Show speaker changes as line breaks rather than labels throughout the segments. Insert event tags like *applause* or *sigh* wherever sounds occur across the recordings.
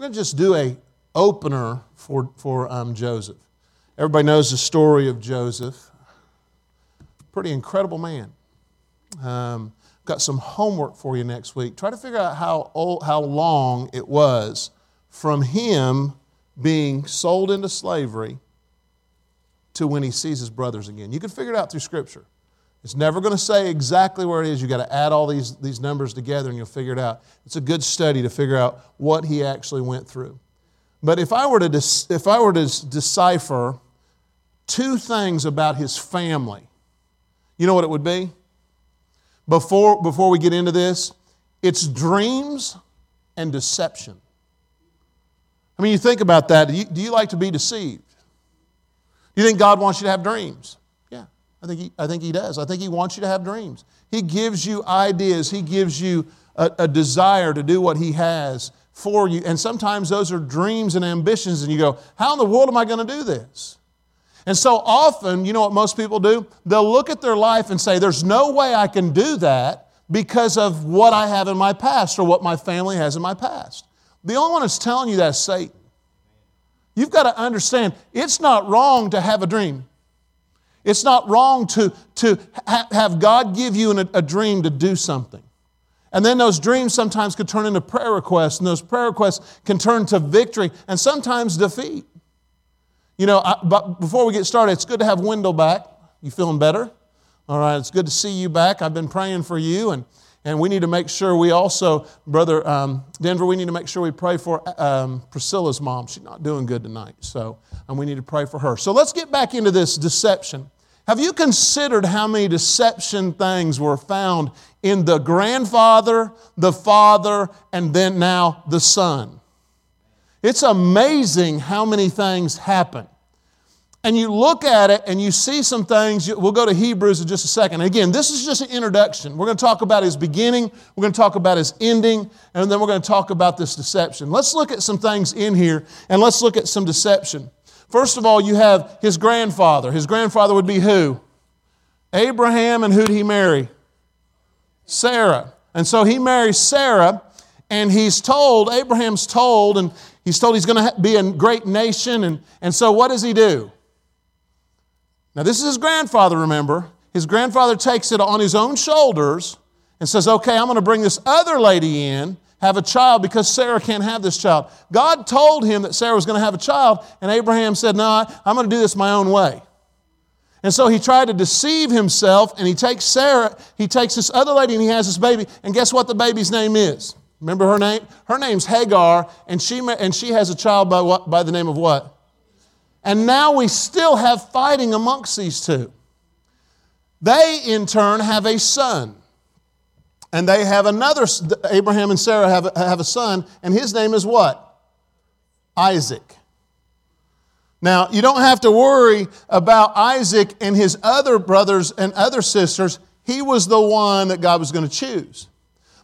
We're going to just do a opener for, for um, Joseph. Everybody knows the story of Joseph. Pretty incredible man. Um, got some homework for you next week. Try to figure out how, old, how long it was from him being sold into slavery to when he sees his brothers again. You can figure it out through Scripture. It's never going to say exactly where it is. You've got to add all these, these numbers together and you'll figure it out. It's a good study to figure out what he actually went through. But if I were to, if I were to decipher two things about his family, you know what it would be? Before, before we get into this, it's dreams and deception. I mean, you think about that. Do you, do you like to be deceived? Do you think God wants you to have dreams? I think, he, I think He does. I think He wants you to have dreams. He gives you ideas, He gives you a, a desire to do what He has for you. And sometimes those are dreams and ambitions, and you go, How in the world am I going to do this? And so often, you know what most people do? They'll look at their life and say, There's no way I can do that because of what I have in my past or what my family has in my past. The only one that's telling you that is Satan. You've got to understand it's not wrong to have a dream. It's not wrong to, to ha- have God give you an, a dream to do something. And then those dreams sometimes could turn into prayer requests, and those prayer requests can turn to victory and sometimes defeat. You know, I, but before we get started, it's good to have Wendell back. You feeling better? All right, it's good to see you back. I've been praying for you, and, and we need to make sure we also, Brother um, Denver, we need to make sure we pray for um, Priscilla's mom. She's not doing good tonight, so and we need to pray for her. So let's get back into this deception. Have you considered how many deception things were found in the grandfather, the father, and then now the son? It's amazing how many things happen. And you look at it and you see some things. We'll go to Hebrews in just a second. Again, this is just an introduction. We're going to talk about his beginning, we're going to talk about his ending, and then we're going to talk about this deception. Let's look at some things in here and let's look at some deception. First of all, you have his grandfather. His grandfather would be who? Abraham, and who'd he marry? Sarah. And so he marries Sarah, and he's told, Abraham's told, and He's told he's going to be a great nation. And, and so what does he do? Now, this is his grandfather, remember. His grandfather takes it on his own shoulders and says, Okay, I'm going to bring this other lady in, have a child because Sarah can't have this child. God told him that Sarah was going to have a child, and Abraham said, No, I'm going to do this my own way. And so he tried to deceive himself, and he takes Sarah, he takes this other lady, and he has this baby. And guess what the baby's name is? Remember her name? Her name's Hagar, and she, and she has a child by, what, by the name of what? And now we still have fighting amongst these two. They, in turn, have a son. And they have another, Abraham and Sarah have, have a son, and his name is what? Isaac. Now, you don't have to worry about Isaac and his other brothers and other sisters. He was the one that God was going to choose.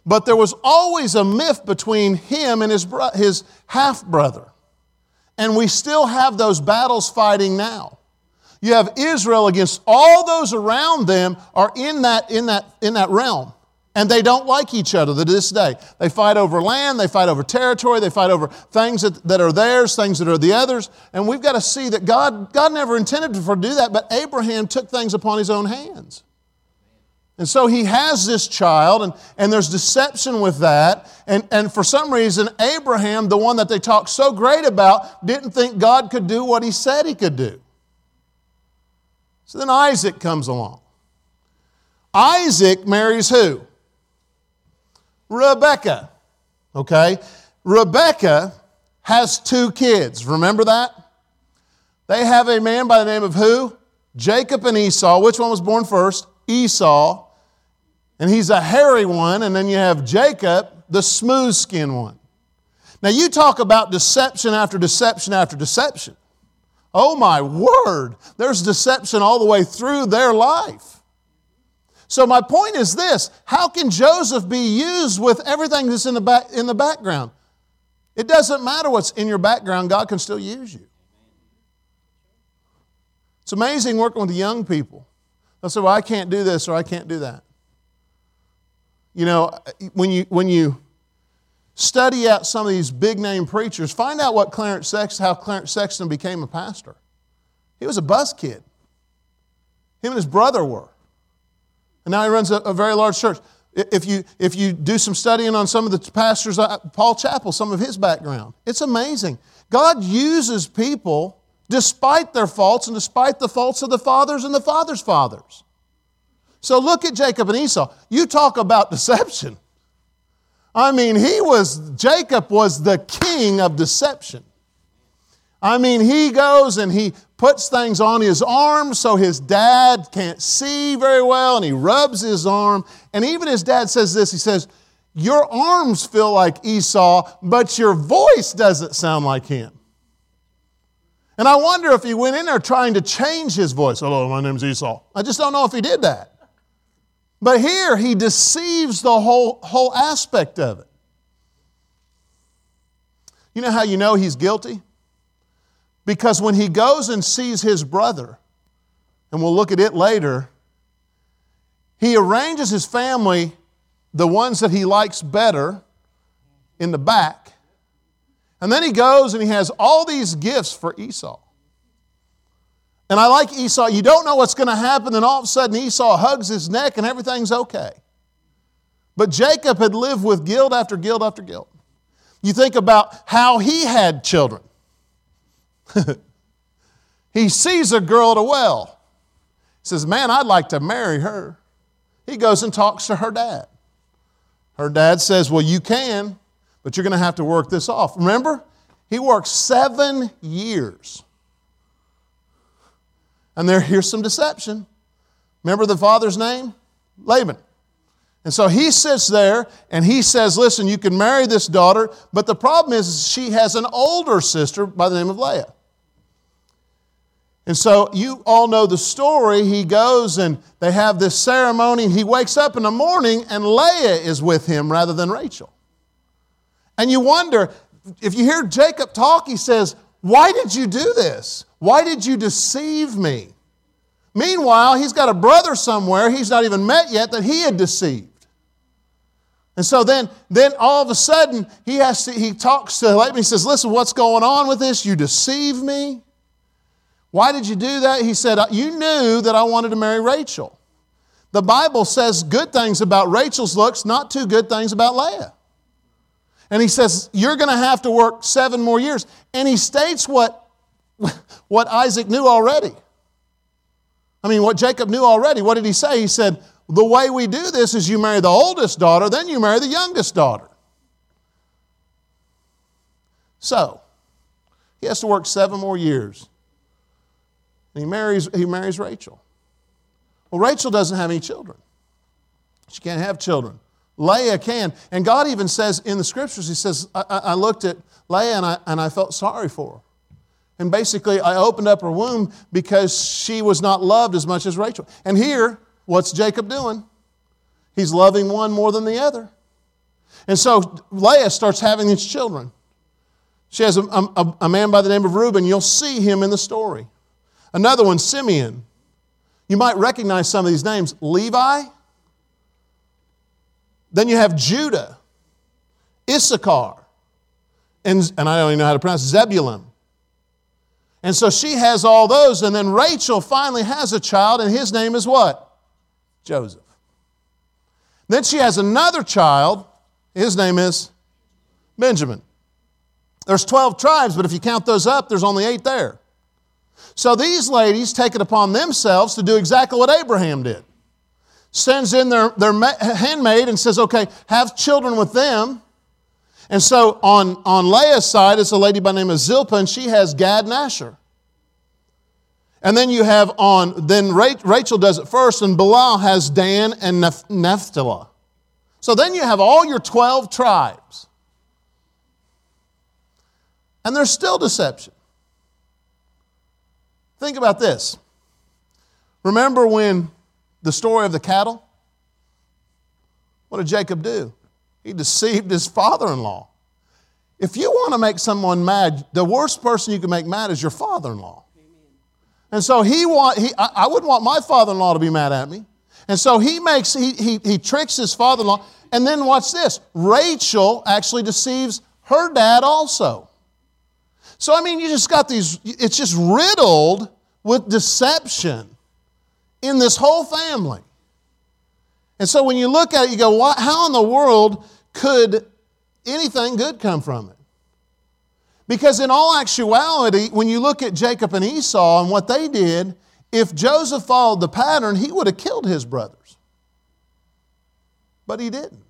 But there was always a myth between him and his, his half brother. And we still have those battles fighting now. You have Israel against all those around them are in that, in that, in that realm. And they don't like each other to this day. They fight over land, they fight over territory, they fight over things that, that are theirs, things that are the others. And we've got to see that God, God never intended for to do that, but Abraham took things upon his own hands. And so he has this child, and, and there's deception with that. And, and for some reason, Abraham, the one that they talk so great about, didn't think God could do what he said he could do. So then Isaac comes along. Isaac marries who? Rebecca. Okay? Rebecca has two kids. Remember that? They have a man by the name of who? Jacob and Esau. Which one was born first? Esau and he's a hairy one, and then you have Jacob, the smooth skinned one. Now, you talk about deception after deception after deception. Oh my word, there's deception all the way through their life. So, my point is this how can Joseph be used with everything that's in the, back, in the background? It doesn't matter what's in your background, God can still use you. It's amazing working with young people. They'll say, Well, I can't do this or I can't do that. You know, when you, when you, study out some of these big name preachers, find out what Clarence Sexton, how Clarence Sexton became a pastor. He was a bus kid. Him and his brother were. And now he runs a, a very large church. If you, if you do some studying on some of the pastors, uh, Paul Chappell, some of his background, it's amazing. God uses people despite their faults and despite the faults of the fathers and the fathers' fathers. So look at Jacob and Esau. You talk about *laughs* deception. I mean, he was, Jacob was the king of deception. I mean, he goes and he puts things on his arm so his dad can't see very well, and he rubs his arm. And even his dad says this he says, Your arms feel like Esau, but your voice doesn't sound like him. And I wonder if he went in there trying to change his voice. Hello, my name's Esau. I just don't know if he did that. But here he deceives the whole, whole aspect of it. You know how you know he's guilty? Because when he goes and sees his brother, and we'll look at it later, he arranges his family, the ones that he likes better, in the back. And then he goes and he has all these gifts for Esau. And I like Esau. You don't know what's going to happen, and all of a sudden Esau hugs his neck and everything's okay. But Jacob had lived with guilt after guilt after guilt. You think about how he had children. *laughs* he sees a girl at a well. He says, Man, I'd like to marry her. He goes and talks to her dad. Her dad says, Well, you can, but you're going to have to work this off. Remember, he worked seven years and there, here's some deception. Remember the father's name? Laban. And so he sits there and he says, Listen, you can marry this daughter, but the problem is she has an older sister by the name of Leah. And so you all know the story. He goes and they have this ceremony. He wakes up in the morning and Leah is with him rather than Rachel. And you wonder, if you hear Jacob talk, he says, Why did you do this? Why did you deceive me? Meanwhile, he's got a brother somewhere he's not even met yet that he had deceived. And so then, then all of a sudden, he, has to, he talks to Laban. He says, Listen, what's going on with this? You deceive me. Why did you do that? He said, uh, You knew that I wanted to marry Rachel. The Bible says good things about Rachel's looks, not too good things about Leah. And he says, You're going to have to work seven more years. And he states what what Isaac knew already. I mean, what Jacob knew already. What did he say? He said, The way we do this is you marry the oldest daughter, then you marry the youngest daughter. So, he has to work seven more years. And he marries, he marries Rachel. Well, Rachel doesn't have any children. She can't have children. Leah can. And God even says in the scriptures, He says, I, I looked at Leah and I, and I felt sorry for her. And basically, I opened up her womb because she was not loved as much as Rachel. And here, what's Jacob doing? He's loving one more than the other. And so Leah starts having these children. She has a, a, a, man by the name of Reuben. You'll see him in the story. Another one, Simeon. You might recognize some of these names Levi. Then you have Judah, Issachar, and, and I don't even know how to pronounce Zebulun. And so she has all those, and then Rachel finally has a child, and his name is what? Joseph. Then she has another child, his name is Benjamin. There's 12 tribes, but if you count those up, there's only eight there. So these ladies take it upon themselves to do exactly what Abraham did. Sends in their, their handmaid and says, okay, have children with them and so on, on Leah's side, it's a lady by name of Zilpah, and she has Gad and Asher. And then you have on, then Rachel does it first, and Bilhah has Dan and Naphtali. So then you have all your 12 tribes. And there's still deception. Think about this. Remember when the story of the cattle? What did Jacob do? He deceived his father in law. If you want to make someone mad, the worst person you can make mad is your father in law. And so he want, he, I, I wouldn't want my father in law to be mad at me. And so he makes, he, he, he tricks his father in law. And then watch this Rachel actually deceives her dad also. So, I mean, you just got these, it's just riddled with deception in this whole family. And so when you look at it, you go, how in the world could anything good come from it? Because in all actuality, when you look at Jacob and Esau and what they did, if Joseph followed the pattern, he would have killed his brothers. But he didn't.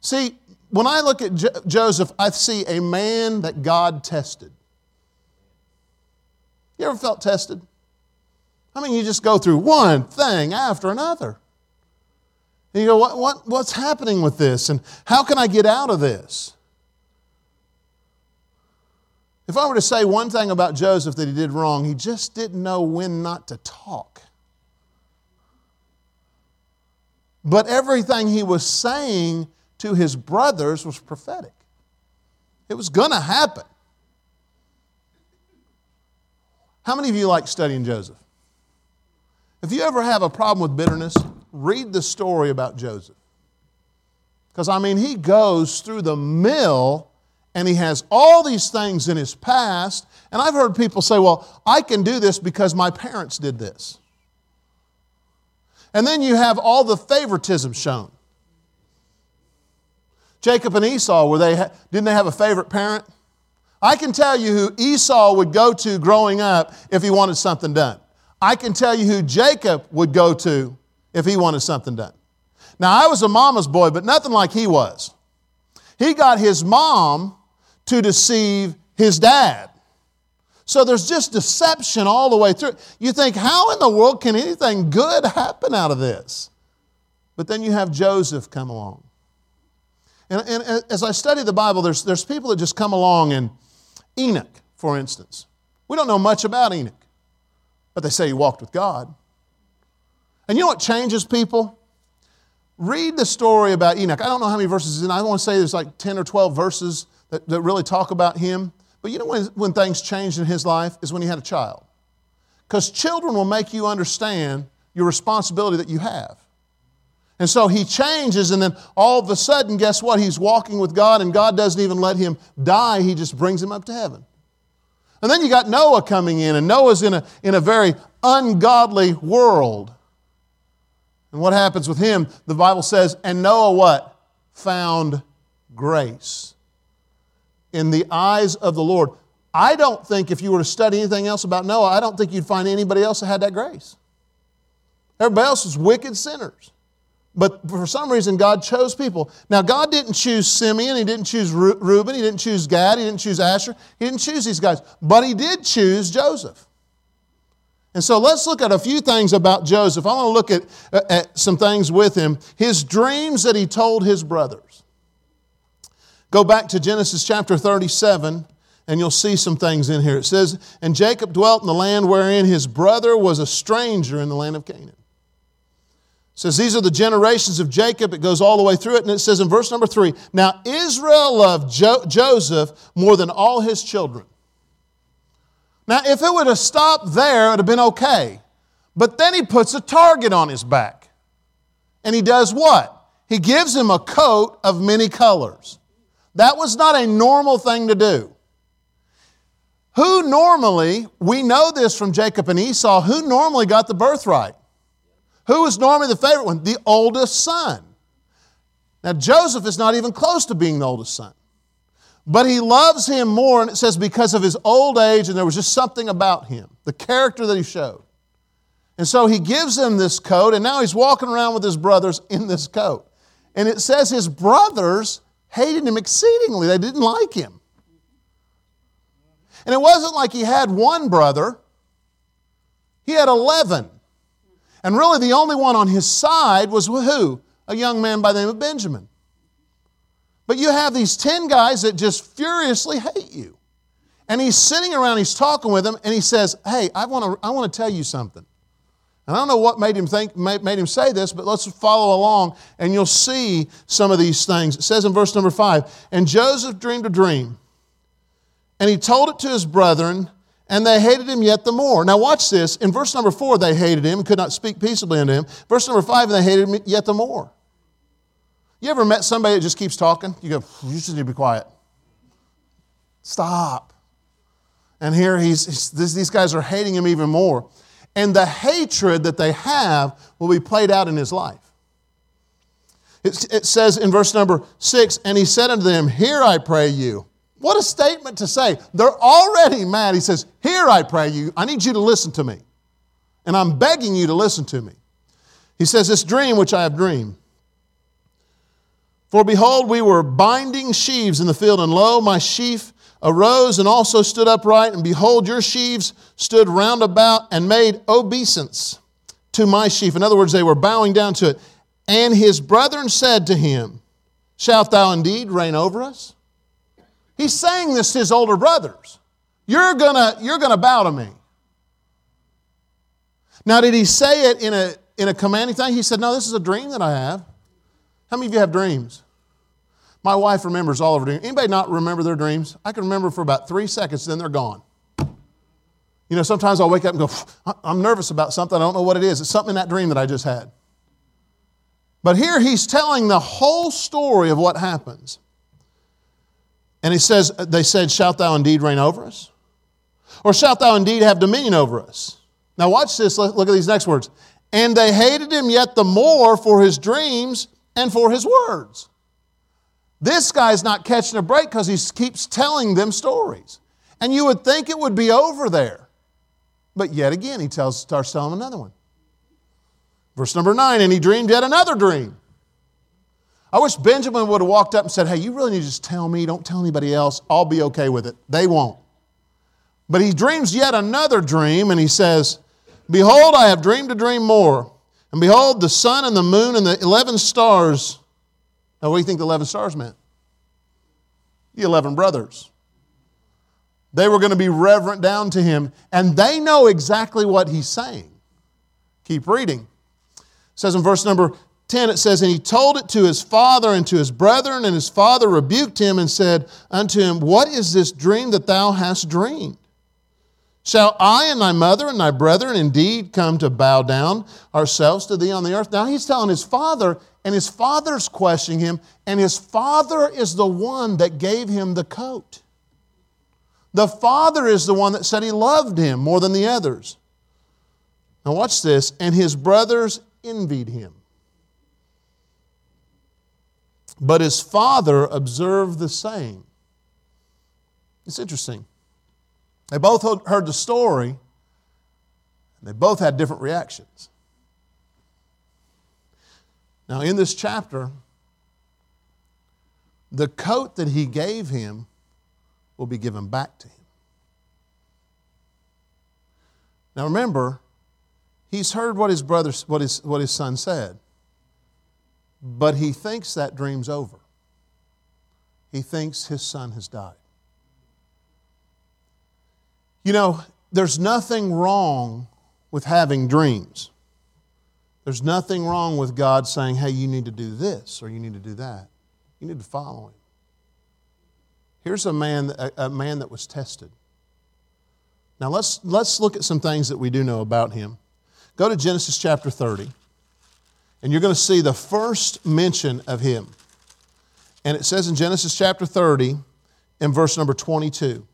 See, when I look at jo- Joseph, I see a man that God tested. You ever felt tested? I mean, you just go through one thing after another. And you go, what, what, what's happening with this? And how can I get out of this? If I were to say one thing about Joseph that he did wrong, he just didn't know when not to talk. But everything he was saying to his brothers was prophetic. It was going to happen. How many of you like studying Joseph? If you ever have a problem with bitterness, read the story about Joseph. Because, I mean, he goes through the mill and he has all these things in his past. And I've heard people say, well, I can do this because my parents did this. And then you have all the favoritism shown. Jacob and Esau, were they, didn't they have a favorite parent? I can tell you who Esau would go to growing up if he wanted something done. I can tell you who Jacob would go to if he wanted something done. Now, I was a mama's boy, but nothing like he was. He got his mom to deceive his dad. So there's just deception all the way through. You think, how in the world can anything good happen out of this? But then you have Joseph come along. And, and, as I study the Bible, there's, there's people that just come along, and Enoch, for instance. We don't know much about Enoch, but they say he walked with God. And you know what changes people? Read the story about Enoch. I don't know how many verses in. I want to say there's like 10 or 12 verses that, that really talk about him. But you know when, when things changed in his life is when he had a child. Because children will make you understand your responsibility that you have. And so he changes, and then all of a sudden, guess what? He's walking with God, and God doesn't even let him die, he just brings him up to heaven. And then you got Noah coming in, and Noah's in a, in a very ungodly world. And what happens with him? The Bible says, and Noah what? Found grace in the eyes of the Lord. I don't think if you were to study anything else about Noah, I don't think you'd find anybody else that had that grace. Everybody else was wicked sinners. But for some reason, God chose people. Now, God didn't choose Simeon, He didn't choose Reuben, He didn't choose Gad, He didn't choose Asher, He didn't choose these guys. But He did choose Joseph. And so let's look at a few things about Joseph. I want to look at, uh, at some things with him. His dreams that he told his brothers. Go back to Genesis chapter 37, and you'll see some things in here. It says, And Jacob dwelt in the land wherein his brother was a stranger in the land of Canaan says these are the generations of Jacob. It goes all the way through it, and it says in verse number three Now Israel loved jo- Joseph more than all his children. Now, if it would have stopped there, it would have been okay. But then he puts a target on his back. And he does what? He gives him a coat of many colors. That was not a normal thing to do. Who normally, we know this from Jacob and Esau, who normally got the birthright? Who was normally the favorite one? The oldest son. Now, Joseph is not even close to being the oldest son. But he loves him more, and it says because of his old age, and there was just something about him, the character that he showed. And so he gives him this coat, and now he's walking around with his brothers in this coat. And it says his brothers hated him exceedingly, they didn't like him. And it wasn't like he had one brother, he had 11. And really, the only one on his side was who? A young man by the name of Benjamin. But you have these 10 guys that just furiously hate you. And he's sitting around, he's talking with them, and he says, Hey, I want to, I want to tell you something. And I don't know what made him think, made him say this, but let's follow along and you'll see some of these things. It says in verse number five, and Joseph dreamed a dream, and he told it to his brethren, and they hated him yet the more. Now, watch this. In verse number four, they hated him and could not speak peaceably unto him. Verse number five, and they hated him yet the more. You ever met somebody that just keeps talking? You go, you just need to be quiet. Stop. And here he's, he's this, these guys are hating him even more. And the hatred that they have will be played out in his life. It, it says in verse number six, and he said unto them, Hear I pray you. What a statement to say. They're already mad. He says, Hear I pray you. I need you to listen to me. And I'm begging you to listen to me. He says, This dream which I have dreamed. For behold, we were binding sheaves in the field, and lo, my sheaf arose and also stood upright, and behold, your sheaves stood round about and made obeisance to my sheaf. In other words, they were bowing down to it. And his brethren said to him, Shalt thou indeed reign over us? He's saying this to his older brothers. You're gonna, you're gonna bow to me. Now, did he say it in a, in a commanding thing? He said, No, this is a dream that I have. How many of you have dreams? My wife remembers all of her dreams. Anybody not remember their dreams? I can remember for about three seconds, then they're gone. You know, sometimes I'll wake up and go, I'm nervous about something. I don't know what it is. It's something in that dream that I just had. But here he's telling the whole story of what happens. And he says, They said, Shalt thou indeed reign over us? Or shalt thou indeed have dominion over us? Now, watch this. Look at these next words. And they hated him yet the more for his dreams and for his words. This guy's not catching a break because he keeps telling them stories. And you would think it would be over there. But yet again, he tells, starts telling another one. Verse number nine, and he dreamed yet another dream. I wish Benjamin would have walked up and said, Hey, you really need to just tell me, don't tell anybody else. I'll be okay with it. They won't. But he dreams yet another dream, and he says, Behold, I have dreamed a dream more. And behold, the sun and the moon and the 11 stars. Now, what do you think the 11 stars meant? The 11 brothers. They were going to be reverent down to him, and they know exactly what he's saying. Keep reading. It says in verse number 10, it says, And he told it to his father and to his brethren, and his father rebuked him and said unto him, What is this dream that thou hast dreamed? Shall I and thy mother and thy brethren indeed come to bow down ourselves to thee on the earth? Now he's telling his father, and his father's questioning him, and his father is the one that gave him the coat. The father is the one that said he loved him more than the others. Now, watch this. And his brothers envied him. But his father observed the same. It's interesting. They both heard the story, and they both had different reactions. Now, in this chapter, the coat that he gave him will be given back to him. Now, remember, he's heard what his brother, what his, what his son said, but he thinks that dream's over. He thinks his son has died. You know, there's nothing wrong with having dreams. There's nothing wrong with God saying, hey, you need to do this or you need to do that. You need to follow Him. Here's a man, a, man that was tested. Now let's, let's look at some things that we do know about him. Go to Genesis chapter 30, and you're going to see the first mention of him. And it says in Genesis chapter 30, in verse number 22.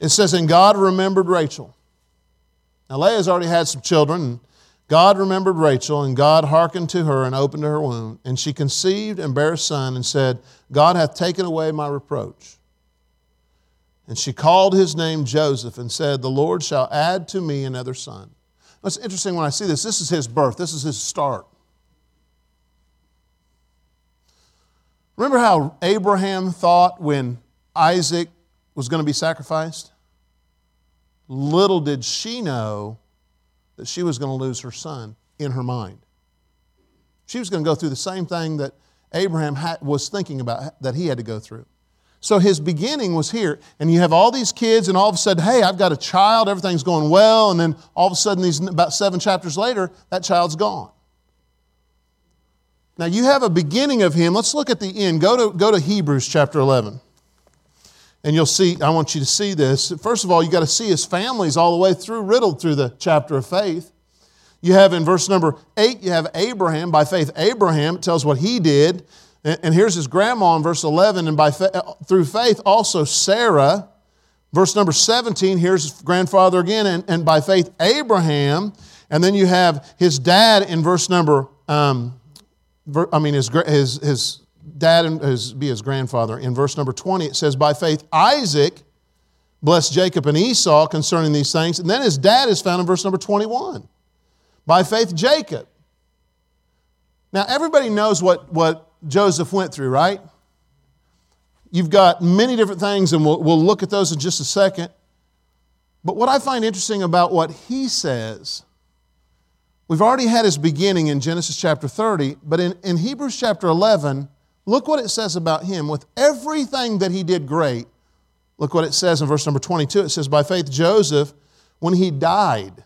It says, And God remembered Rachel. Now, Leah's already had some children. And God remembered Rachel, and God hearkened to her and opened her womb. And she conceived and bare a son, and said, God hath taken away my reproach. And she called his name Joseph and said, The Lord shall add to me another son. It's interesting when I see this. This is his birth, this is his start. Remember how Abraham thought when Isaac was going to be sacrificed? Little did she know that she was going to lose her son in her mind. She was going to go through the same thing that Abraham was thinking about that he had to go through. So his beginning was here, and you have all these kids, and all of a sudden, hey, I've got a child, everything's going well, and then all of a sudden, these about seven chapters later, that child's gone. Now you have a beginning of him. Let's look at the end. Go to, go to Hebrews chapter 11 and you'll see, I want you to see this. First of all, you got to see his families all the way through, riddled through the chapter of faith. You have in verse number 8, you have Abraham. By faith, Abraham tells what he did. And here's his grandma in verse 11. And by through faith, also Sarah. Verse number 17, here's his grandfather again. And, and by faith, Abraham. And then you have his dad in verse number, um, I mean, his, his, his dad and his, be his grandfather. In verse number 20, it says, By faith, Isaac blessed Jacob and Esau concerning these things. And then his dad is found in verse number 21. By faith, Jacob. Now, everybody knows what, what Joseph went through, right? You've got many different things, and we'll, we'll look at those in just a second. But what I find interesting about what he says, we've already had his beginning in Genesis chapter 30, but in, in Hebrews chapter 11, Look what it says about him. With everything that he did great, look what it says in verse number 22. It says, By faith, Joseph, when he died,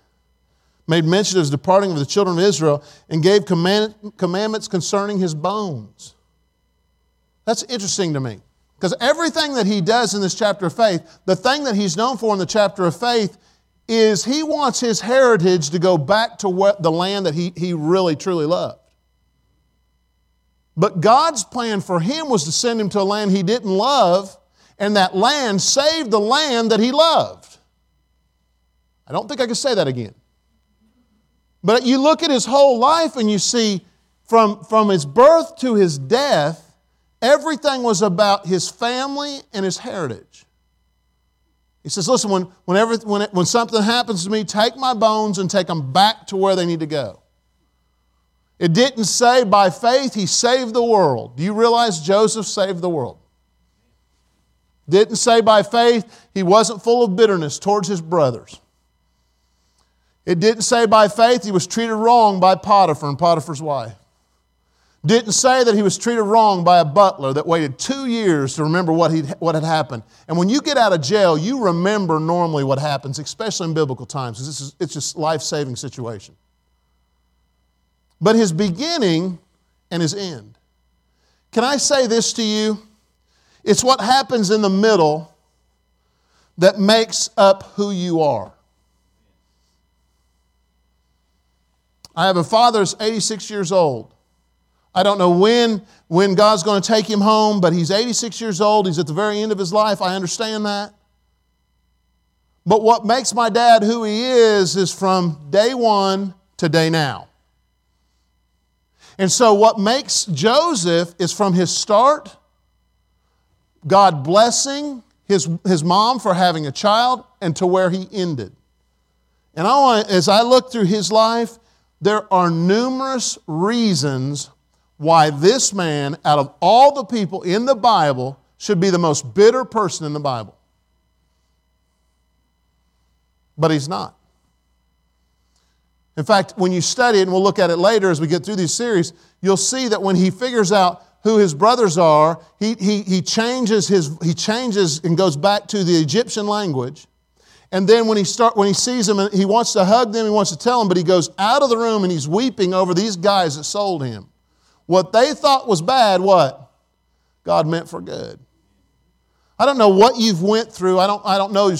made mention of his departing of the children of Israel and gave command, commandments concerning his bones. That's interesting to me. Because everything that he does in this chapter of faith, the thing that he's known for in the chapter of faith is he wants his heritage to go back to what, the land that he, he really, truly loved. But God's plan for him was to send him to a land he didn't love, and that land saved the land that he loved. I don't think I can say that again. But you look at his whole life and you see from, from his birth to his death, everything was about his family and his heritage. He says, Listen, when, when, it, when something happens to me, take my bones and take them back to where they need to go. It didn't say by faith he saved the world. Do you realize Joseph saved the world? Didn't say by faith he wasn't full of bitterness towards his brothers. It didn't say by faith he was treated wrong by Potiphar and Potiphar's wife. Didn't say that he was treated wrong by a butler that waited two years to remember what, he what had happened. And when you get out of jail, you remember normally what happens, especially in biblical times. It's, it's just life saving situation but his beginning and his end. Can I say this to you? It's what happens in the middle that makes up who you are. I have a father that's 86 years old. I don't know when, when God's going to take him home, but he's 86 years old. He's at the very end of his life. I understand that. But what makes my dad who he is is from day one to day now. And so, what makes Joseph is from his start, God blessing his, his mom for having a child, and to where he ended. And I want, as I look through his life, there are numerous reasons why this man, out of all the people in the Bible, should be the most bitter person in the Bible. But he's not. In fact, when you study it, and we'll look at it later as we get through these series, you'll see that when he figures out who his brothers are, he, he, he, changes, his, he changes and goes back to the Egyptian language. And then when he, start, when he sees them, he wants to hug them, he wants to tell them, but he goes out of the room and he's weeping over these guys that sold him. What they thought was bad, what? God meant for good. I don't know what you've went through. I don't, I don't know your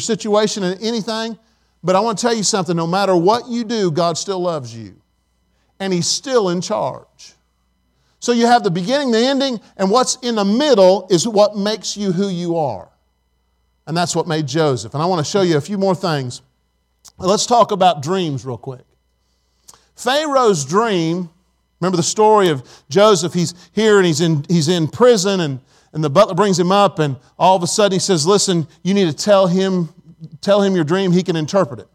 situation and anything. But I want to tell you something no matter what you do, God still loves you. And He's still in charge. So you have the beginning, the ending, and what's in the middle is what makes you who you are. And that's what made Joseph. And I want to show you a few more things. Let's talk about dreams real quick. Pharaoh's dream, remember the story of Joseph? He's here and he's in, he's in prison, and, and the butler brings him up, and all of a sudden he says, Listen, you need to tell him tell him your dream, he can interpret it.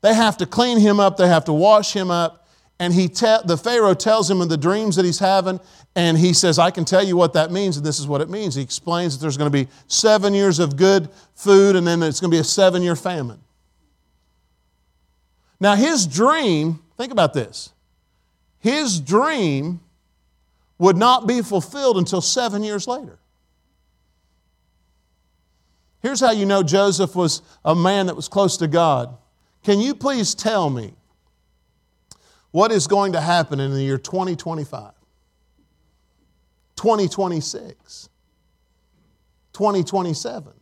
They have to clean him up, they have to wash him up, and he te- the Pharaoh tells him of the dreams that he's having, and he says, I can tell you what that means, and this is what it means. He explains that there's going to be seven years of good food, and then it's going to be a seven year famine. Now, his dream, think about this, his dream would not be fulfilled until seven years later. Here's how you know Joseph was a man that was close to God. Can you please tell me what is going to happen in the year 2025, 2026, 2027?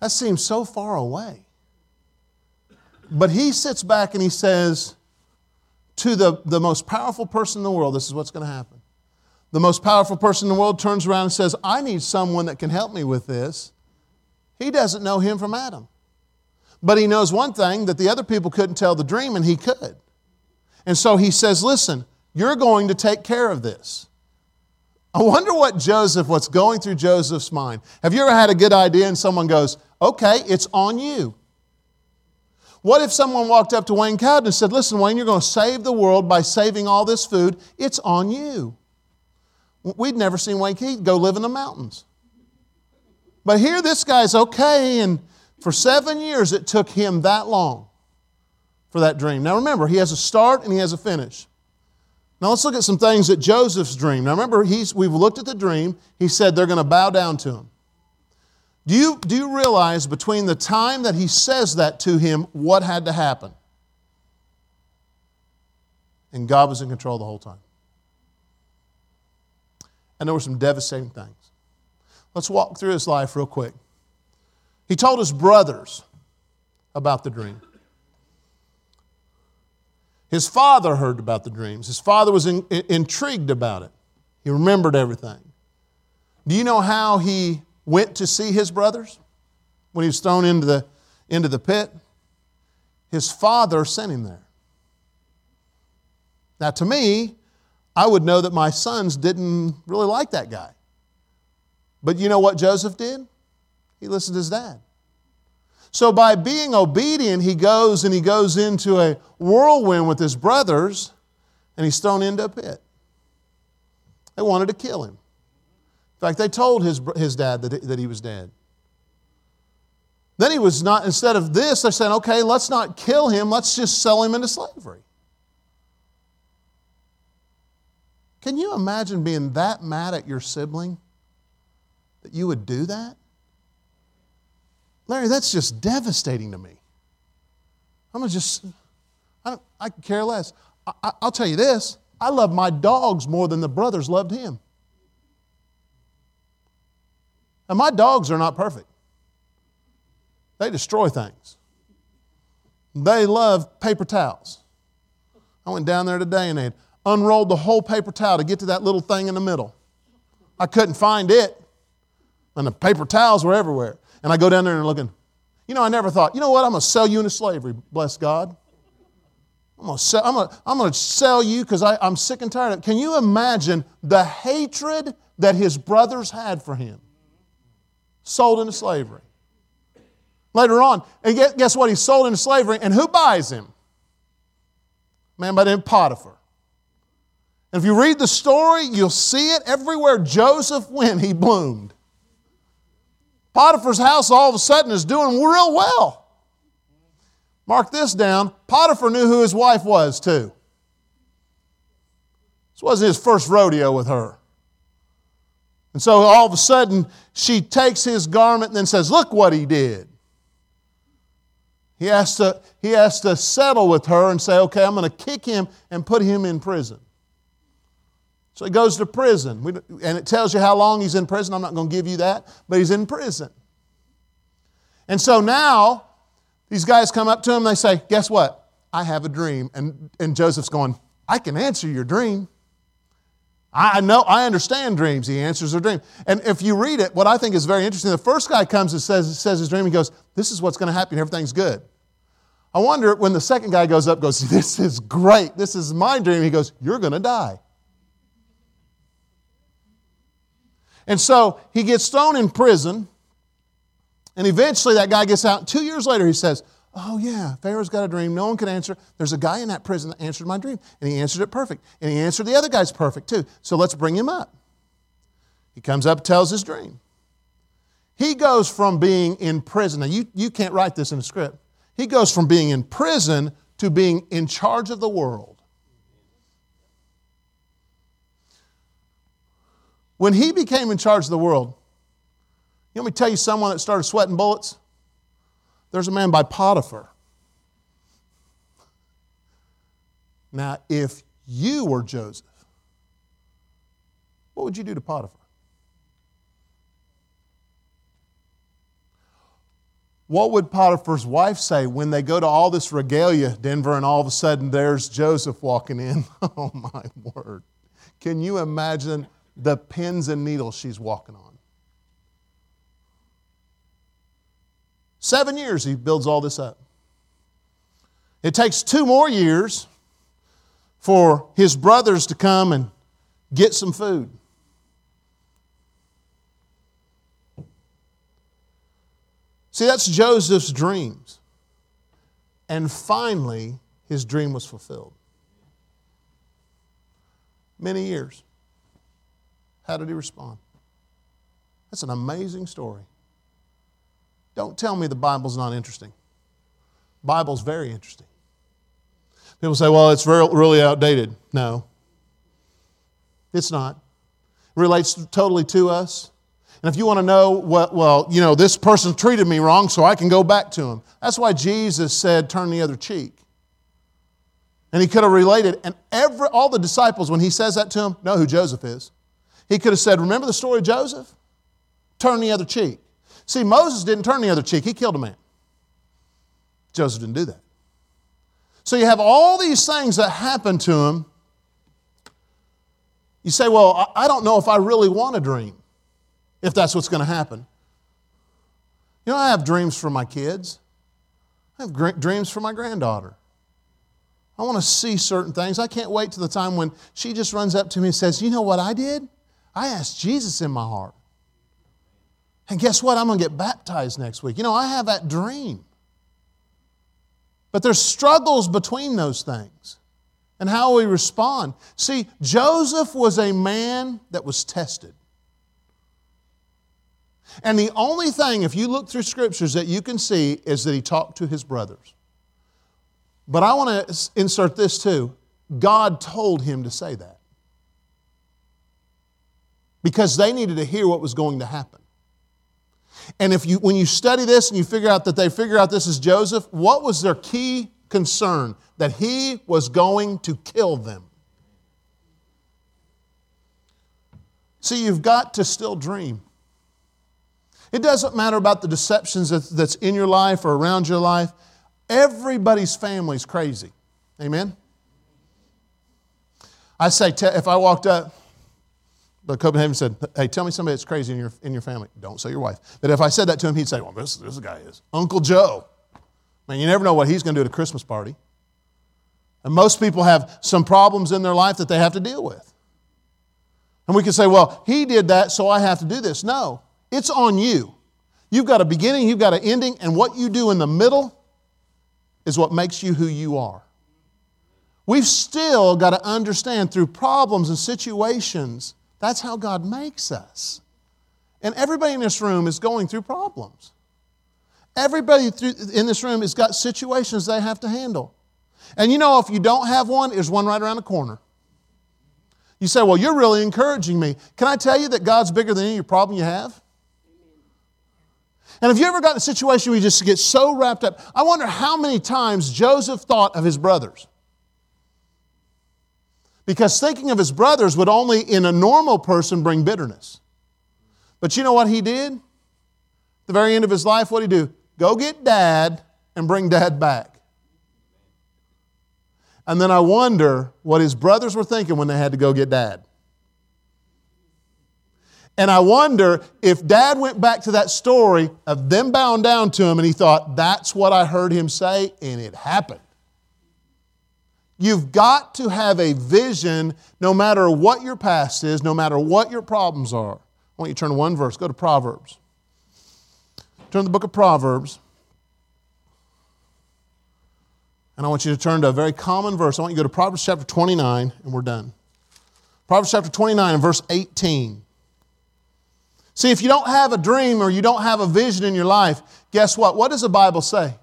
That seems so far away. But he sits back and he says to the, the most powerful person in the world, this is what's going to happen. The most powerful person in the world turns around and says, I need someone that can help me with this. He doesn't know him from Adam. But he knows one thing that the other people couldn't tell the dream, and he could. And so he says, Listen, you're going to take care of this. I wonder what Joseph, what's going through Joseph's mind. Have you ever had a good idea and someone goes, Okay, it's on you? What if someone walked up to Wayne Cowden and said, Listen, Wayne, you're going to save the world by saving all this food. It's on you. We'd never seen Wayne Keith go live in the mountains. But here this guy's okay, and for seven years it took him that long for that dream. Now remember, he has a start and he has a finish. Now let's look at some things that Joseph's dream. Now remember, he's, we've looked at the dream. He said they're going to bow down to him. Do you, do you realize between the time that he says that to him, what had to happen? And God was in control the whole time. And there were some devastating things. Let's walk through his life real quick. He told his brothers about the dream. His father heard about the dreams. His father was in, in, intrigued about it. He remembered everything. Do you know how he went to see his brothers when he was thrown into the, into the pit? His father sent him there. Now, to me, I would know that my sons didn't really like that guy. But you know what Joseph did? He listened to his dad. So by being obedient, he goes and he goes into a whirlwind with his brothers and he's thrown into a pit. They wanted to kill him. In fact, they told his, his dad that, that he was dead. Then he was not, instead of this, they're saying, okay, let's not kill him, let's just sell him into slavery. Can you imagine being that mad at your sibling that you would do that? Larry, that's just devastating to me. I'm gonna just, I, don't, I can care less. I, will tell you this I love my dogs more than the brothers loved him. And my dogs are not perfect, they destroy things. They love paper towels. I went down there today and they unrolled the whole paper towel to get to that little thing in the middle. I couldn't find it, and the paper towels were everywhere. And I go down there and I'm looking. You know, I never thought, you know what, I'm going to sell you into slavery, bless God. I'm going to sell, I'm to, I'm to sell you because I'm sick and tired of it. Can you imagine the hatred that his brothers had for him? sold into slavery. Later on, and guess what? He's sold into slavery, and who buys him? Man by the name Potiphar. And if you read the story, you'll see it everywhere Joseph went, he bloomed. Potiphar's house all of a sudden is doing real well. Mark this down Potiphar knew who his wife was, too. This wasn't his first rodeo with her. And so all of a sudden, she takes his garment and then says, Look what he did. He has to, he has to settle with her and say, Okay, I'm going to kick him and put him in prison. So he goes to prison. We, and it tells you how long he's in prison. I'm not going to give you that, but he's in prison. And so now, these guys come up to him they say, Guess what? I have a dream. And, and Joseph's going, I can answer your dream. I know, I understand dreams. He answers their dream. And if you read it, what I think is very interesting, the first guy comes and says, says his dream, he goes, This is what's going to happen, everything's good. I wonder when the second guy goes up, goes, This is great. This is my dream. He goes, You're going to die. And so he gets thrown in prison, and eventually that guy gets out. Two years later, he says, Oh, yeah, Pharaoh's got a dream. No one can answer. There's a guy in that prison that answered my dream, and he answered it perfect. And he answered the other guy's perfect too. So let's bring him up. He comes up, tells his dream. He goes from being in prison. Now, you, you can't write this in a script. He goes from being in prison to being in charge of the world. When he became in charge of the world, you want me tell you someone that started sweating bullets? There's a man by Potiphar. Now, if you were Joseph, what would you do to Potiphar? What would Potiphar's wife say when they go to all this regalia, Denver, and all of a sudden there's Joseph walking in? *laughs* Oh my word. Can you imagine the pins and needles she's walking on? Seven years he builds all this up. It takes two more years for his brothers to come and get some food. See, that's Joseph's dreams. And finally, his dream was fulfilled. Many years. How did he respond? That's an amazing story. Don't tell me the Bible's not interesting. Bible's very interesting. People say, well, it's really outdated. No, it's not. It relates totally to us. And if you want to know what, well, you know, this person treated me wrong, so I can go back to him. That's why Jesus said, turn the other cheek. And he could have related, and every, all the disciples, when he says that to him, know who Joseph is. He could have said, Remember the story of Joseph? Turn the other cheek. See, Moses didn't turn the other cheek, he killed a man. Joseph didn't do that. So you have all these things that happen to him. You say, Well, I don't know if I really want a dream if that's what's going to happen. You know, I have dreams for my kids, I have dreams for my granddaughter. I want to see certain things. I can't wait to the time when she just runs up to me and says, You know what I did? I asked Jesus in my heart. And guess what? I'm going to get baptized next week. You know, I have that dream. But there's struggles between those things and how we respond. See, Joseph was a man that was tested. And the only thing, if you look through scriptures, that you can see is that he talked to his brothers. But I want to insert this too God told him to say that because they needed to hear what was going to happen. And if you, when you study this and you figure out that they figure out this is Joseph, what was their key concern? That he was going to kill them. See, you've got to still dream. It doesn't matter about the deceptions that's in your life or around your life. Everybody's family is crazy. Amen? I say, if I walked up, but Copenhagen said, Hey, tell me somebody that's crazy in your, in your family. Don't say your wife. But if I said that to him, he'd say, Well, this, this guy is. Uncle Joe. Man, you never know what he's going to do at a Christmas party. And most people have some problems in their life that they have to deal with. And we can say, Well, he did that, so I have to do this. No, it's on you. You've got a beginning, you've got an ending, and what you do in the middle is what makes you who you are. We've still got to understand through problems and situations, that's how God makes us. And everybody in this room is going through problems. Everybody in this room has got situations they have to handle. And you know, if you don't have one, there's one right around the corner. You say, Well, you're really encouraging me. Can I tell you that God's bigger than any problem you have? And have you ever gotten a situation where you just get so wrapped up? I wonder how many times Joseph thought of his brothers. Because thinking of his brothers would only, in a normal person, bring bitterness. But you know what he did? At the very end of his life, what did he do? Go get dad and bring dad back. And then I wonder what his brothers were thinking when they had to go get dad. And I wonder if dad went back to that story of them bowing down to him and he thought, that's what I heard him say, and it happened. You've got to have a vision no matter what your past is, no matter what your problems are. I want you to turn one verse, go to Proverbs. Turn to the book of Proverbs. And I want you to turn to a very common verse. I want you to go to Proverbs chapter 29, and we're done. Proverbs chapter 29 and verse 18. See, if you don't have a dream or you don't have a vision in your life, guess what? What does the Bible say?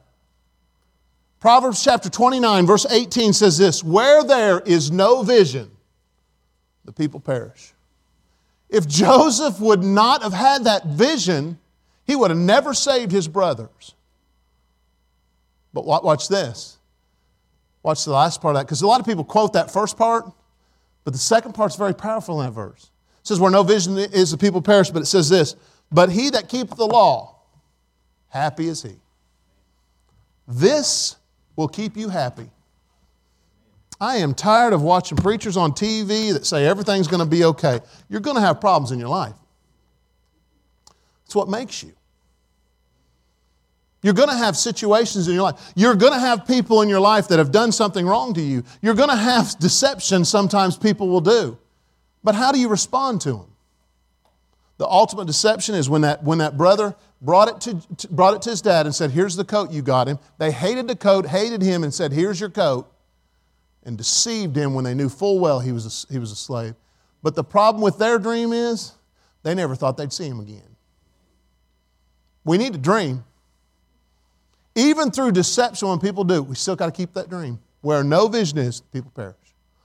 Proverbs chapter 29, verse 18 says this Where there is no vision, the people perish. If Joseph would not have had that vision, he would have never saved his brothers. But watch this. Watch the last part of that, because a lot of people quote that first part, but the second part's very powerful in that verse. It says, Where no vision is, the people perish, but it says this, But he that keepeth the law, happy is he. This will keep you happy. I am tired of watching preachers on TV that say everything's going to be okay. You're going to have problems in your life. It's what makes you. You're going to have situations in your life. You're going to have people in your life that have done something wrong to you. You're going to have deception sometimes people will do. But how do you respond to them? The ultimate deception is when that, when that brother brought it, to, to, brought it to his dad and said, Here's the coat you got him. They hated the coat, hated him, and said, Here's your coat, and deceived him when they knew full well he was a, he was a slave. But the problem with their dream is they never thought they'd see him again. We need to dream. Even through deception, when people do, we still got to keep that dream. Where no vision is, people perish.